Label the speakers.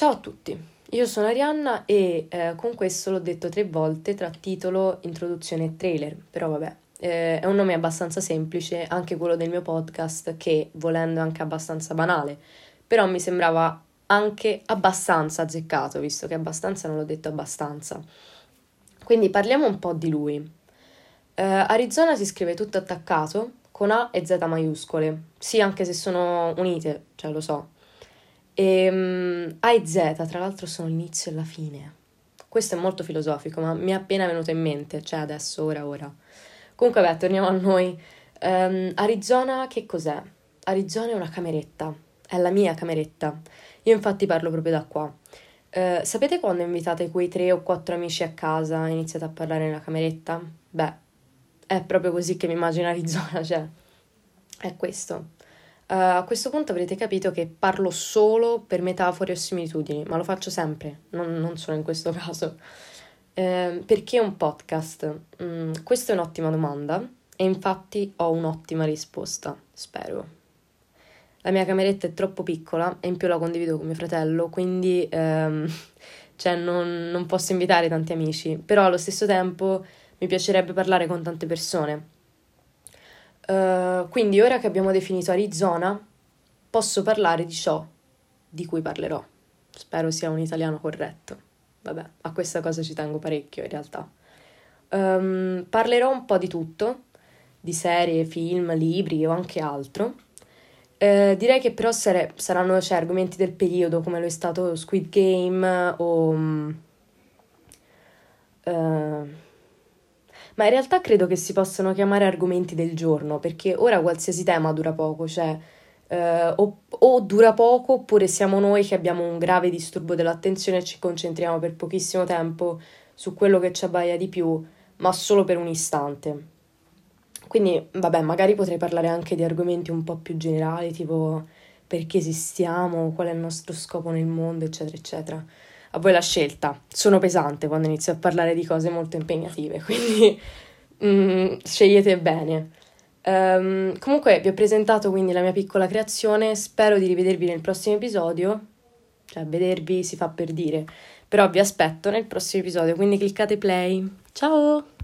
Speaker 1: Ciao a tutti, io sono Arianna e eh, con questo l'ho detto tre volte tra titolo, introduzione e trailer, però vabbè, eh, è un nome abbastanza semplice, anche quello del mio podcast, che volendo anche abbastanza banale, però mi sembrava anche abbastanza azzeccato, visto che abbastanza non l'ho detto abbastanza. Quindi parliamo un po' di lui. Eh, Arizona si scrive tutto attaccato con A e Z maiuscole, sì, anche se sono unite, cioè lo so. E um, A e Z, tra l'altro, sono l'inizio e la fine. Questo è molto filosofico, ma mi è appena venuto in mente, cioè adesso, ora, ora. Comunque, beh, torniamo a noi. Um, Arizona, che cos'è? Arizona è una cameretta, è la mia cameretta. Io infatti parlo proprio da qua. Uh, sapete quando invitate quei tre o quattro amici a casa e iniziate a parlare nella cameretta? Beh, è proprio così che mi immagino Arizona, cioè, è questo. Uh, a questo punto avrete capito che parlo solo per metafore o similitudini, ma lo faccio sempre, non, non solo in questo caso. Uh, perché un podcast? Mm, questa è un'ottima domanda e infatti ho un'ottima risposta, spero. La mia cameretta è troppo piccola e in più la condivido con mio fratello, quindi um, cioè non, non posso invitare tanti amici, però allo stesso tempo mi piacerebbe parlare con tante persone Uh, quindi ora che abbiamo definito Arizona, posso parlare di ciò di cui parlerò. Spero sia un italiano corretto. Vabbè, a questa cosa ci tengo parecchio in realtà. Um, parlerò un po' di tutto, di serie, film, libri o anche altro. Uh, direi che però sare- saranno cioè, argomenti del periodo come lo è stato Squid Game o... Uh, ma in realtà credo che si possano chiamare argomenti del giorno, perché ora qualsiasi tema dura poco, cioè eh, o, o, dura poco oppure siamo noi che abbiamo un grave disturbo dell'attenzione e ci concentriamo per pochissimo tempo su quello che ci abbaia di più, ma solo per un istante. Quindi, vabbè, magari potrei parlare anche di argomenti un po' più generali, tipo perché esistiamo, qual è il nostro scopo nel mondo, eccetera, eccetera a voi la scelta. Sono pesante quando inizio a parlare di cose molto impegnative, quindi mm, scegliete bene. Um, comunque vi ho presentato quindi la mia piccola creazione, spero di rivedervi nel prossimo episodio, cioè vedervi si fa per dire, però vi aspetto nel prossimo episodio, quindi cliccate play. Ciao!